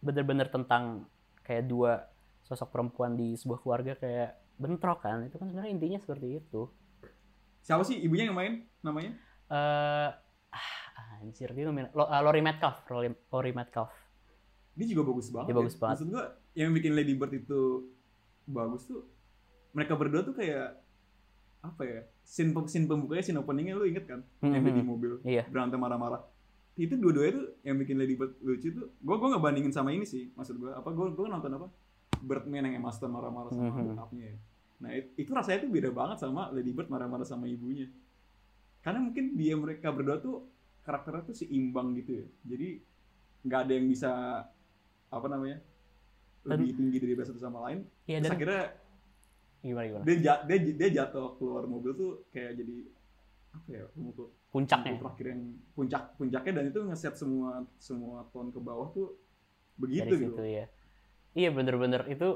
bener-bener tentang kayak dua sosok perempuan di sebuah keluarga kayak bentrok kan. Itu kan sebenarnya intinya seperti itu. Siapa sih ibunya yang main namanya? Eh ah, anjir dia nomin ah, Lori Metcalf, Lori, Lori Metcalf. Dia juga bagus banget. Dia ya. bagus banget. Maksud gua yang bikin Lady Bird itu bagus tuh mereka berdua tuh kayak apa ya? Scene scene pembukanya, scene openingnya lu inget kan? Yang dia di Mhm. mobil Iya. berantem marah-marah. Itu dua-duanya tuh yang bikin Lady Bird lucu tuh. Gua gua nggak bandingin sama ini sih. Maksud gua apa? Gua gua nonton apa? Birdman yang Emma Stone marah-marah sama Mhm. bokapnya ya. Nah it- itu rasanya tuh beda banget sama Lady Bird marah-marah sama ibunya. Karena mungkin dia mereka berdua tuh karakternya tuh seimbang gitu ya. Jadi nggak ada yang bisa apa namanya lebih tinggi dari satu sama lain. Iya Terus dan akhirnya gimana gimana? dia, dia dia jatuh keluar mobil tuh kayak jadi apa ya pemukul Puncaknya. pemukul terakhir yang puncak puncaknya dan itu ngeset semua semua ton ke bawah tuh begitu dari gitu. situ ya. Iya bener-bener itu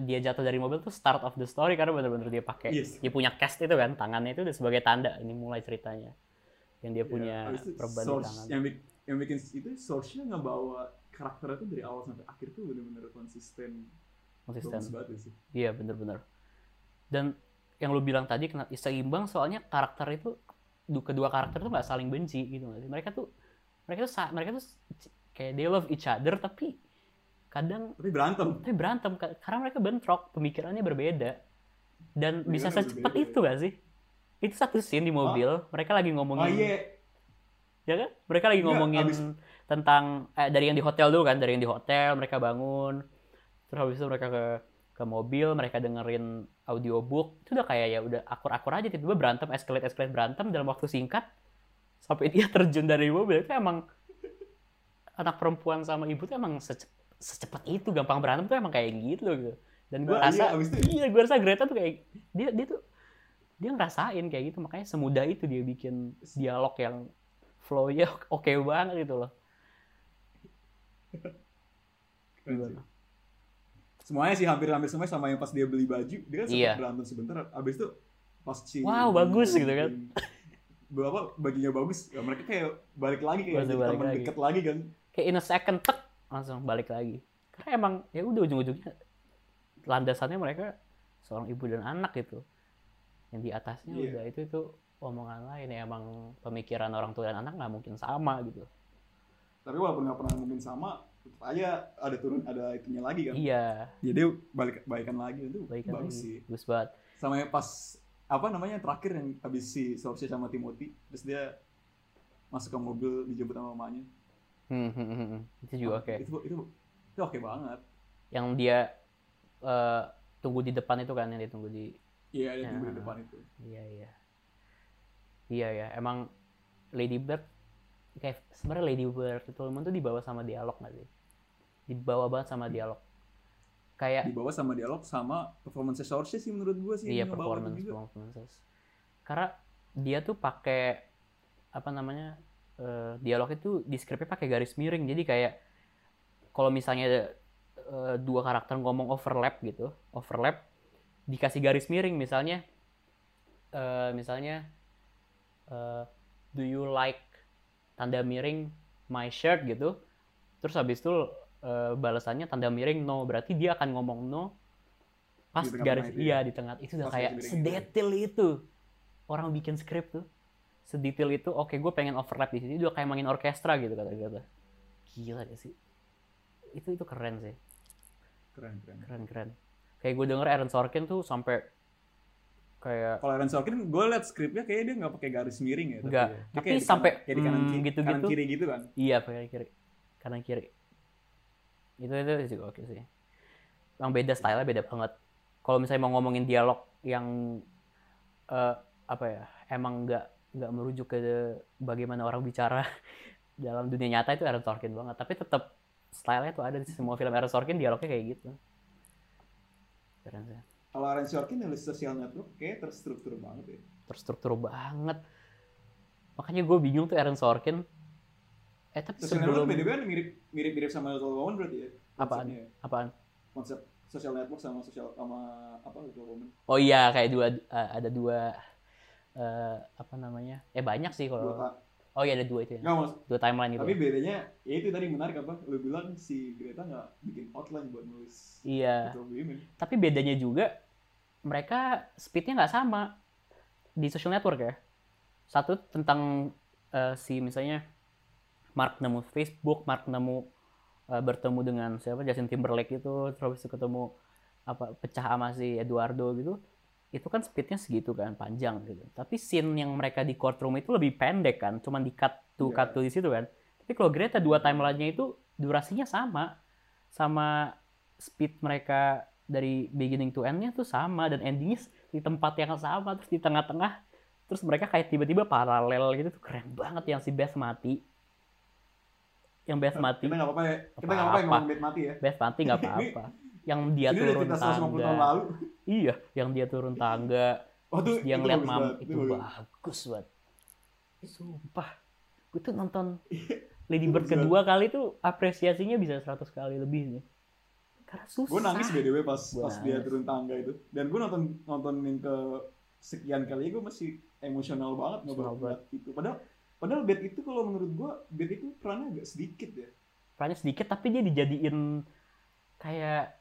dia jatuh dari mobil tuh start of the story karena bener-bener dia pakai Yes. dia punya cast itu kan tangannya itu udah sebagai tanda ini mulai ceritanya yang dia punya Ya, habis itu perban di tangan. yang bik- yang bikin itu source-nya ngebawa karakternya tuh dari awal sampai akhir tuh bener-bener konsisten konsisten. bagus banget sih Iya bener-bener. Dan yang lu bilang tadi kena seimbang? Soalnya karakter itu du- kedua karakter tuh nggak saling benci gitu sih? Mereka tuh mereka tuh mereka tuh kayak they love each other tapi kadang tapi berantem. Tapi berantem ka- karena mereka bentrok pemikirannya berbeda. Dan bisa secepat berbeda, itu gak sih? Itu satu scene di mobil mereka lagi oh ngomongin iya. Ya kan? Mereka lagi Enggak, ngomongin abis- tentang eh, dari yang di hotel dulu kan, dari yang di hotel mereka bangun, terus habis itu mereka ke ke mobil, mereka dengerin audiobook, itu udah kayak ya udah akur-akur aja tiba-tiba berantem, escalate escalate berantem dalam waktu singkat sampai dia *laughs* terjun dari mobil itu emang anak perempuan sama ibu tuh emang sece- secepat itu gampang berantem tuh emang kayak gitu gitu. Dan gue Nah, rasa iya, itu iya gue rasa Greta tuh kayak dia dia tuh dia ngerasain kayak gitu makanya semudah itu dia bikin dialog yang flow-nya *laughs* oke banget gitu loh. Gimana? Semuanya sih hampir-hampir semuanya sama yang pas dia beli baju dia kan sempat Iya. berantem sebentar abis itu pas si Wow, bagus gitu kan. Bapak baginya bagus ya, mereka kayak balik lagi kayak jadi teman lagi. deket lagi kan kayak in a second tek langsung balik lagi karena emang ya udah ujung-ujungnya landasannya mereka seorang ibu dan anak gitu yang di atasnya Iya. udah itu itu omongan lain ya emang pemikiran orang tua dan anak nggak mungkin sama gitu tapi walaupun nggak pernah mungkin sama aja ada turun ada itunya lagi kan. Iya. Jadi balik baikan lagi itu baikan bagus lagi. sih. Bagus banget. Sama yang pas apa namanya terakhir yang habis si Source sama Timothy terus dia masuk ke mobil dijemput sama mamanya. Hmm, hmm, hmm, hmm. itu juga oke. Itu itu itu oke banget. Yang dia eh, tunggu di depan itu kan yang dia tunggu di iya dia tunggu di Ya. depan itu. Iya iya. Iya ya, emang Lady Bird kayak sebenarnya Lady Bird itu tuh dibawa sama dialog nggak sih? Dibawa banget sama dialog. Kayak dibawa sama dialog sama performance Source sih menurut gua sih iya performance juga. performances. Karena dia tuh pakai apa namanya eh, dialog itu di skripnya pakai garis miring. Jadi kayak kalau misalnya eh, dua karakter ngomong overlap gitu, overlap dikasih garis miring misalnya eh, misalnya eh, do you like tanda miring my shirt gitu. Terus habis itu eh, balasannya tanda miring no, berarti dia akan ngomong no pas Di garis itu ya? iya di tengah. Itu udah Pas kayak itu ya? sedetil itu. Orang bikin skrip tuh sedetail itu oke gue pengen overlap di sini. Udah kayak main orkestra gitu kata kata gila gak sih? Itu itu keren sih. Keren keren. Keren keren. Kayak gue denger Aaron Sorkin tuh sampai kayak kalau Aaron Sorkin gue liat skripnya kayaknya dia nggak pakai garis miring ya Nggak. Dia Tapi kayak sampai, kanan, kayak di kanan, hmm, kiri, gitu-gitu. kanan kiri gitu kan. Iya kanan kiri. Kanan kiri. Itu itu juga oke sih. Yang beda stylenya beda banget. Kalau misalnya mau ngomongin dialog yang eh, apa ya emang nggak nggak merujuk ke bagaimana orang bicara *laughs* dalam dunia nyata itu Aaron Sorkin banget. Tapi tetap stylenya tuh ada di semua film Aaron Sorkin dialognya kayak gitu. Keren sih kalau Aaron Sorkin nulis social network kayak terstruktur banget ya terstruktur banget makanya gue bingung tuh Aaron Sorkin eh tapi social network sebelum beda kan mirip mirip mirip sama Little Woman berarti ya Apaan? ya. apaan konsep social network sama social sama apa Little Woman Oh iya kayak dua eh, ada dua eh, apa namanya? Eh banyak sih kalau Oh iya ada dua itu ya. nggak Dua timeline gitu. tapi bedanya ya itu tadi menarik apa lu bilang si Greta nggak bikin outline buat nulis Iya. Tapi bedanya juga mereka speednya nggak sama di social network ya. Satu tentang eh, si misalnya Mark nemu Facebook, Mark nemu eh, bertemu dengan siapa Justin Timberlake itu, terus ketemu apa pecah sama si Eduardo gitu. Itu kan speednya segitu kan, panjang gitu. Tapi scene yang mereka di courtroom itu lebih pendek kan, cuman di cut to Iya. cut to di situ kan. Tapi kalau Greta dua timeline-nya itu durasinya sama sama speed mereka dari beginning to endnya tuh sama dan endingnya di tempat yang sama terus di tengah-tengah terus mereka kayak tiba-tiba paralel gitu tuh keren banget yang si Beth mati yang Beth mati Kita nggak apa-apa ya. Kita nggak apa-apa ngomong Beth mati ya. Beth mati nggak apa-apa *laughs* yang dia Ini turun cerita 150 tahun tangga lalu. iya yang dia turun tangga Oh, terus dia itu ngeliat bagus mam banget, itu bagus. banget sumpah gue tuh nonton *laughs* Lady Itu Bird kedua kali tuh apresiasinya bisa 100 kali lebih nih susah Gue nangis btw pas Gua pas dia nangis. turun tangga itu. Dan gue nonton nontonin ke sekian kali gue masih emosional banget ngebahas itu. Padahal padahal Beth itu kalau menurut gue Beth itu perannya agak sedikit ya. perannya sedikit tapi dia dijadiin kayak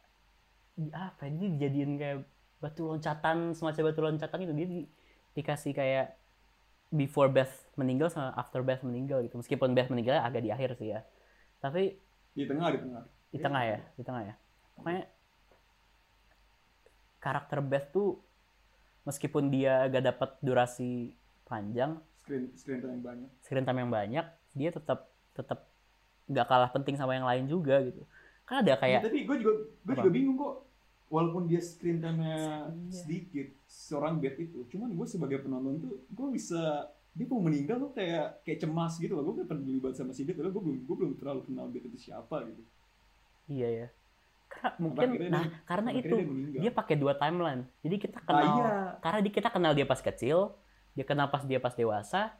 di- apa ya, dia dijadiin kayak batu loncatan semacam batu loncatan gitu dia di- dikasih kayak before Beth meninggal sama after Beth meninggal gitu meskipun Beth meninggal agak di akhir sih ya tapi Di tengah di tengah. di tengah ya di tengah ya pokoknya karakter Beth tuh meskipun dia gak dapat durasi panjang Screen screen time yang banyak. screen time yang banyak dia tetap tetap nggak kalah penting sama yang lain juga gitu kan ada Ya, kayak tapi gue juga gue juga bingung kok. Walaupun dia screen time-nya Iya. sedikit, seorang Beth itu, cuman gue sebagai penonton tuh, gue bisa dia mau meninggal tuh kayak kayak cemas gitu loh. Gue gak peduli banget sama si Beth, gue belum gue belum terlalu kenal Beth itu siapa gitu. iya ya mungkin akhirnya nah dia- karena itu dia dia pakai dua timeline jadi kita Ah, kenal iya. karena di, kita kenal dia pas kecil dia kenal pas dia pas dewasa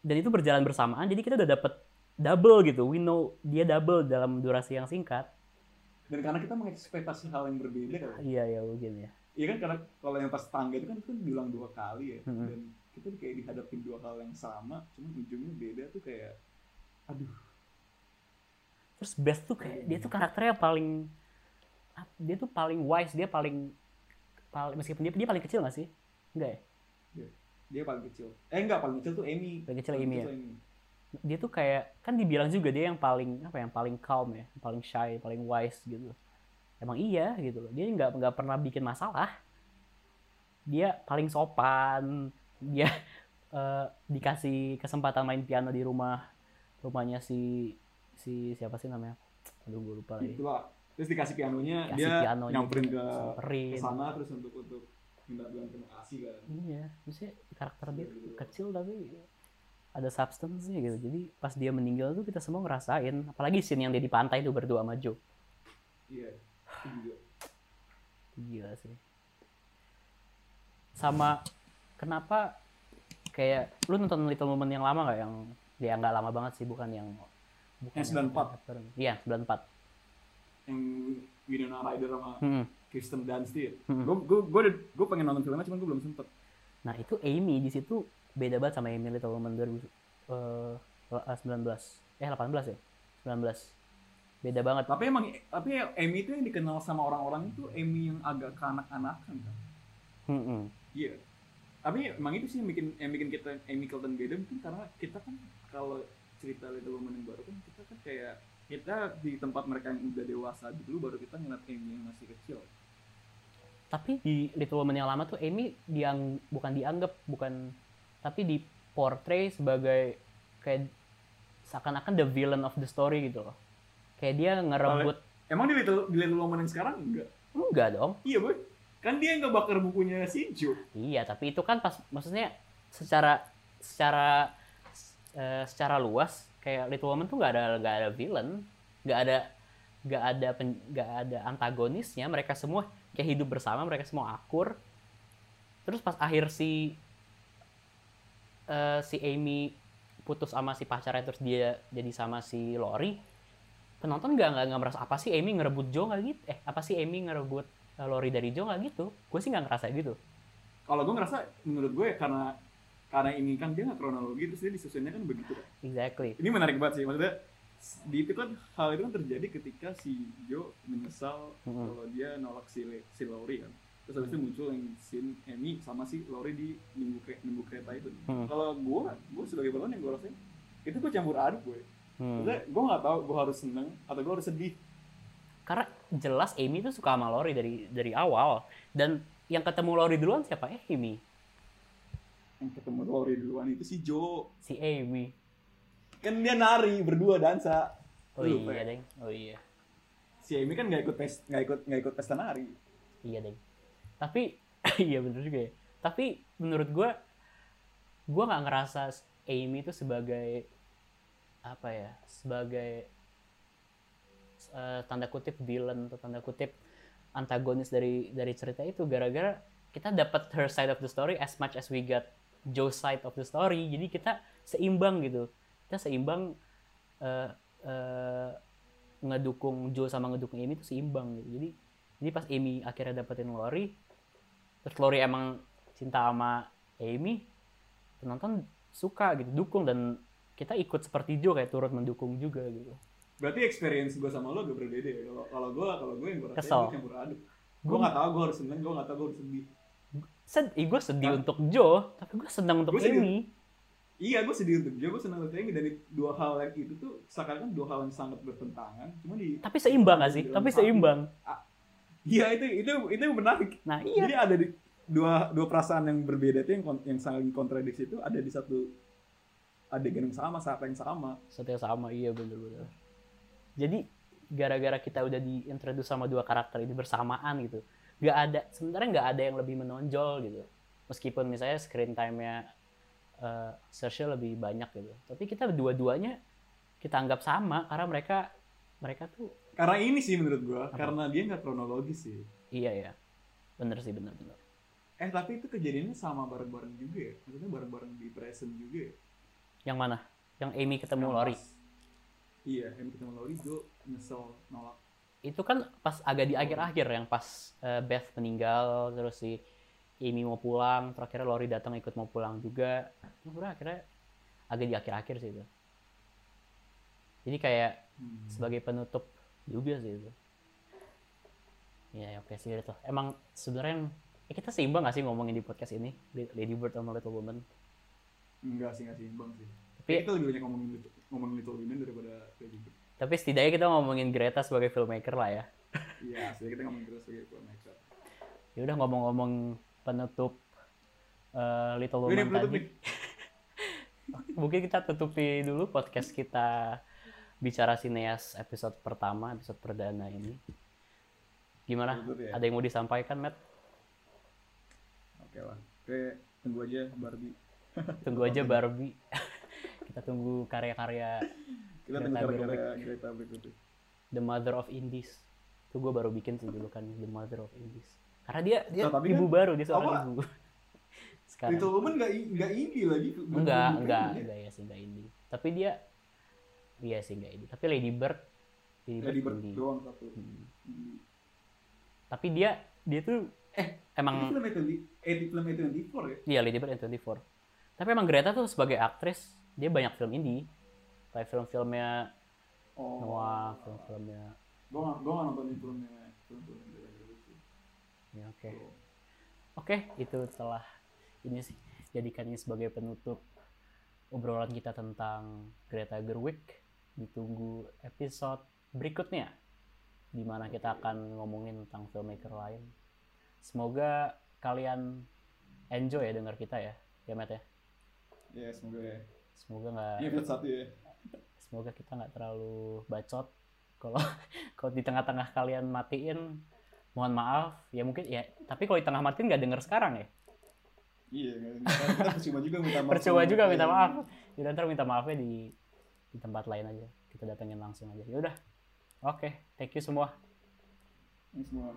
dan itu berjalan bersamaan jadi kita udah dapet double gitu we know dia double dalam durasi yang singkat Dan karena kita mengekspektasi hal yang berbeda kan. iya ya mungkin ya Iya kan karena kalau yang pas tangga itu kan itu diulang dua kali ya. Mm-mm. Dan kita kayak dihadapin dua hal yang sama, cuman ujungnya beda tuh kayak aduh. terus Beth tuh kayak dia tuh karakternya paling dia tuh paling wise dia paling paling meskipun dia dia paling kecil gak sih enggak ya Dia paling kecil. Eh enggak, paling kecil tuh Amy. Paling kecil Paling Amy ya? Amy. dia tuh kayak kan dibilang juga dia yang paling apa yang paling calm ya yang paling shy paling wise gitu emang iya gitu loh dia nggak nggak pernah bikin masalah dia paling sopan dia *laughs* eh, dikasih kesempatan main piano di rumah rumahnya si si siapa sih namanya aduh gue lupa lagi Itulah. Terus dikasih pianonya, dia pianonya, nyamperin ke samperin. ke sana terus untuk untuk minta bilang terima kasih kan. iya maksudnya karakter dia tuh kecil tapi ada substance-nya gitu jadi pas dia meninggal tuh kita semua ngerasain apalagi scene yang dia di pantai tuh berdua sama Joe Iya. Itu juga. Gila sih. Sama kenapa kayak lu nonton Little Women yang lama nggak yang dia nggak lama banget sih bukan yang bukan Yang 94. Iya, 94. Yang Winona Ryder sama Hmm. Kristen Dunst itu ya. Hmm. Gue gue gue gue pengen nonton filmnya cuman gue belum sempet. Nah, itu Amy di situ beda banget sama Amy Little Women 2000 eh, 19. Eh 18 ya? 19. Beda banget. Tapi emang tapi Amy itu yang dikenal sama orang-orang itu Amy yang agak kanak-kanakan kan. Hmm. Iya. Tapi emang itu sih yang bikin yang bikin kita Amy Cotton beda mungkin karena kita kan kalau cerita Little Women yang baru kan kita kan kayak kita di tempat mereka yang udah dewasa dulu baru kita ngeliat Amy yang masih kecil. Tapi di Little Women yang lama tuh Amy diang bukan dianggap bukan tapi di portray sebagai kayak seakan-akan the villain of the story gitu loh. Kayak dia ngerebut Emang di Little, di Little Women yang sekarang enggak? enggak dong. Iya boy. Kan dia yang ngebakar bukunya si Jo. Iya, tapi itu kan pas maksudnya secara secara eh, secara luas kayak Little Women tuh nggak ada nggak ada villain, nggak ada nggak ada nggak ada antagonisnya. Mereka semua kayak hidup bersama, mereka semua akur. Terus pas akhir si eh, si Amy putus sama si pacarnya terus dia jadi sama si Lori, penonton nggak nggak nggak merasa apa sih Amy ngerebut Joe nggak gitu? Eh apa sih Amy ngerebut eh, Lori dari Joe nggak gitu? Gue sih nggak ngerasa gitu. Kalau gue ngerasa menurut gue karena karena ini kan dia nggak kronologi terus dia disusunnya kan begitu kan. Exactly. Ini menarik banget sih maksudnya di itu kan hal itu kan terjadi ketika si Jo menyesal Mhm. kalau dia nolak si Le- si Lori kan. Terus habis itu muncul yang scene Amy sama si Lori di minggu kre- minggu kereta itu. Mhm. Kalau gue, gue sebagai penonton yang gue rasain itu gue campur aduk gue. Hmm. Maksudnya gue nggak tahu gue harus seneng atau gue harus sedih. Karena jelas Amy tuh suka sama Lori dari dari awal dan yang ketemu Lori duluan siapa? Eh, Amy. Yang ketemu Lori duluan itu si Jo. Si Amy. Kan dia nari berdua dansa. Oh Lupa iya, ya? Deng. Oh iya. Si Amy kan nggak ikut pes nggak ikut nggak ikut pesta nari. iya deh tapi *laughs* iya bener juga ya tapi menurut gue gue nggak ngerasa Amy itu sebagai apa ya sebagai eh, tanda kutip villain atau tanda kutip antagonis dari dari cerita itu gara-gara kita dapat her side of the story as much as we got Joe's side of the story jadi kita seimbang gitu kita seimbang eh, eh, ngedukung Joe sama ngedukung Amy itu seimbang gitu jadi jadi pas Amy akhirnya dapetin Lori terus Lori emang cinta sama Amy penonton suka gitu dukung dan kita ikut seperti Joe kayak turut mendukung juga gitu Berarti experience gue sama lo agak berbeda ya. Kalau gue kalau gue yang gue rasain Kesel. gue campur aduk. Gue nggak tahu gue harus seneng, gue nggak tahu gue harus sedih. Sed, gue sedih Hah? untuk Joe tapi gue senang untuk Gua. Amy Iya, gue sedih untuk dia, gue senang untuk Amy dan dua hal yang itu tuh seakan-akan dua hal yang sangat bertentangan. Cuma di tapi seimbang gak sih tapi seimbang Iya itu itu itu yang menarik. nah iya Jadi ada di dua dua perasaan yang berbeda itu yang yang saling kontradiksi itu ada di satu adegan yang sama saat yang sama. satu yang sama iya bener-bener jadi gara-gara kita udah diintroduce sama dua karakter ini bersamaan gitu nggak ada sebenarnya nggak ada yang lebih menonjol gitu meskipun misalnya screen time-nya uh, Saoirse lebih banyak gitu tapi kita dua-duanya kita anggap sama karena mereka mereka tuh Karena ini sih menurut gue, Apa? karena dia nggak kronologis sih. iya ya bener sih bener-bener Eh tapi itu kejadiannya sama bareng-bareng juga ya. Maksudnya bareng-bareng di present juga ya. yang mana yang Amy ketemu Lori Iya, yang ketemu Lori gue nyesel nolak. Itu kan pas agak di akhir-akhir yang pas uh, Beth meninggal terus si Amy mau pulang terakhir Lori datang ikut mau pulang juga. Udah akhirnya agak di akhir-akhir sih itu. Jadi kayak Hmm. sebagai penutup juga sih itu. Ya oke sih itu emang sebenarnya yang- eh, kita seimbang gak sih ngomongin di podcast ini? Lady Bird sama Little Woman Enggak sih, enggak seimbang sih. tapi Tapi kita lebih banyak ngomongin Little, ngomongin Little Women daripada Lady Bird. Tapi setidaknya kita ngomongin Greta sebagai filmmaker lah ya Iya, asli kita ngomongin terus sebagai filmmaker. ya udah ngomong-ngomong penutup eh, Little ini Woman penutup tadi *laughs* mungkin kita tutupi dulu podcast kita bicara sineas episode pertama episode perdana ini gimana ya. ada yang mau disampaikan Matt Oke lah. Oke, tunggu aja Barbie. tunggu *laughs* aja Barbie *laughs* kita tunggu karya-karya Kita Greta tunggu gara-gara. Greta berikutnya. The Mother of Indies itu gue baru bikin sih dulu kan The Mother of Indies karena dia dia Nah, tapi ibu kan- baru dia seorang ibu *laughs* sekarang Little Women nggak i- nggak indie lagi. enggak enggak ya? enggak ya sih enggak indie tapi dia iya sih enggak indie tapi Lady Bird Lady Bird, Lady Bird indie. doang satu. Hmm. Indie. tapi dia dia tuh Eh, Itu emang film itu eh film itu yang ya? Iya, Lady Bird and 24. Tapi emang Greta tuh sebagai aktris, dia banyak film indie. Kayak film-filmnya Oh. Noah, film-filmnya... Gue nggak gue nggak nontonin filmnya film-film. Ya, oke. Tuh. Oke, itu telah ini sih. Jadikan ini sebagai penutup obrolan kita tentang Greta Gerwig. Ditunggu episode berikutnya. di mana kita akan ngomongin tentang filmmaker lain. Semoga kalian enjoy ya dengar kita ya. Ya, Matt ya. Ya semoga ya. Semoga nggak Ini episode satu ya. Semoga kita nggak terlalu bacot. Kalau *laughs* kalau di tengah-tengah kalian matiin mohon maaf. Ya mungkin ya tapi kalau di tengah matiin nggak denger sekarang ya? Iya, kita, percuma juga minta maaf. *laughs* percuma juga minta kalian. maaf. Jadi ntar minta maafnya di di tempat lain aja. Kita datengin langsung aja. Ya udah oke thank you semua. Ini semua.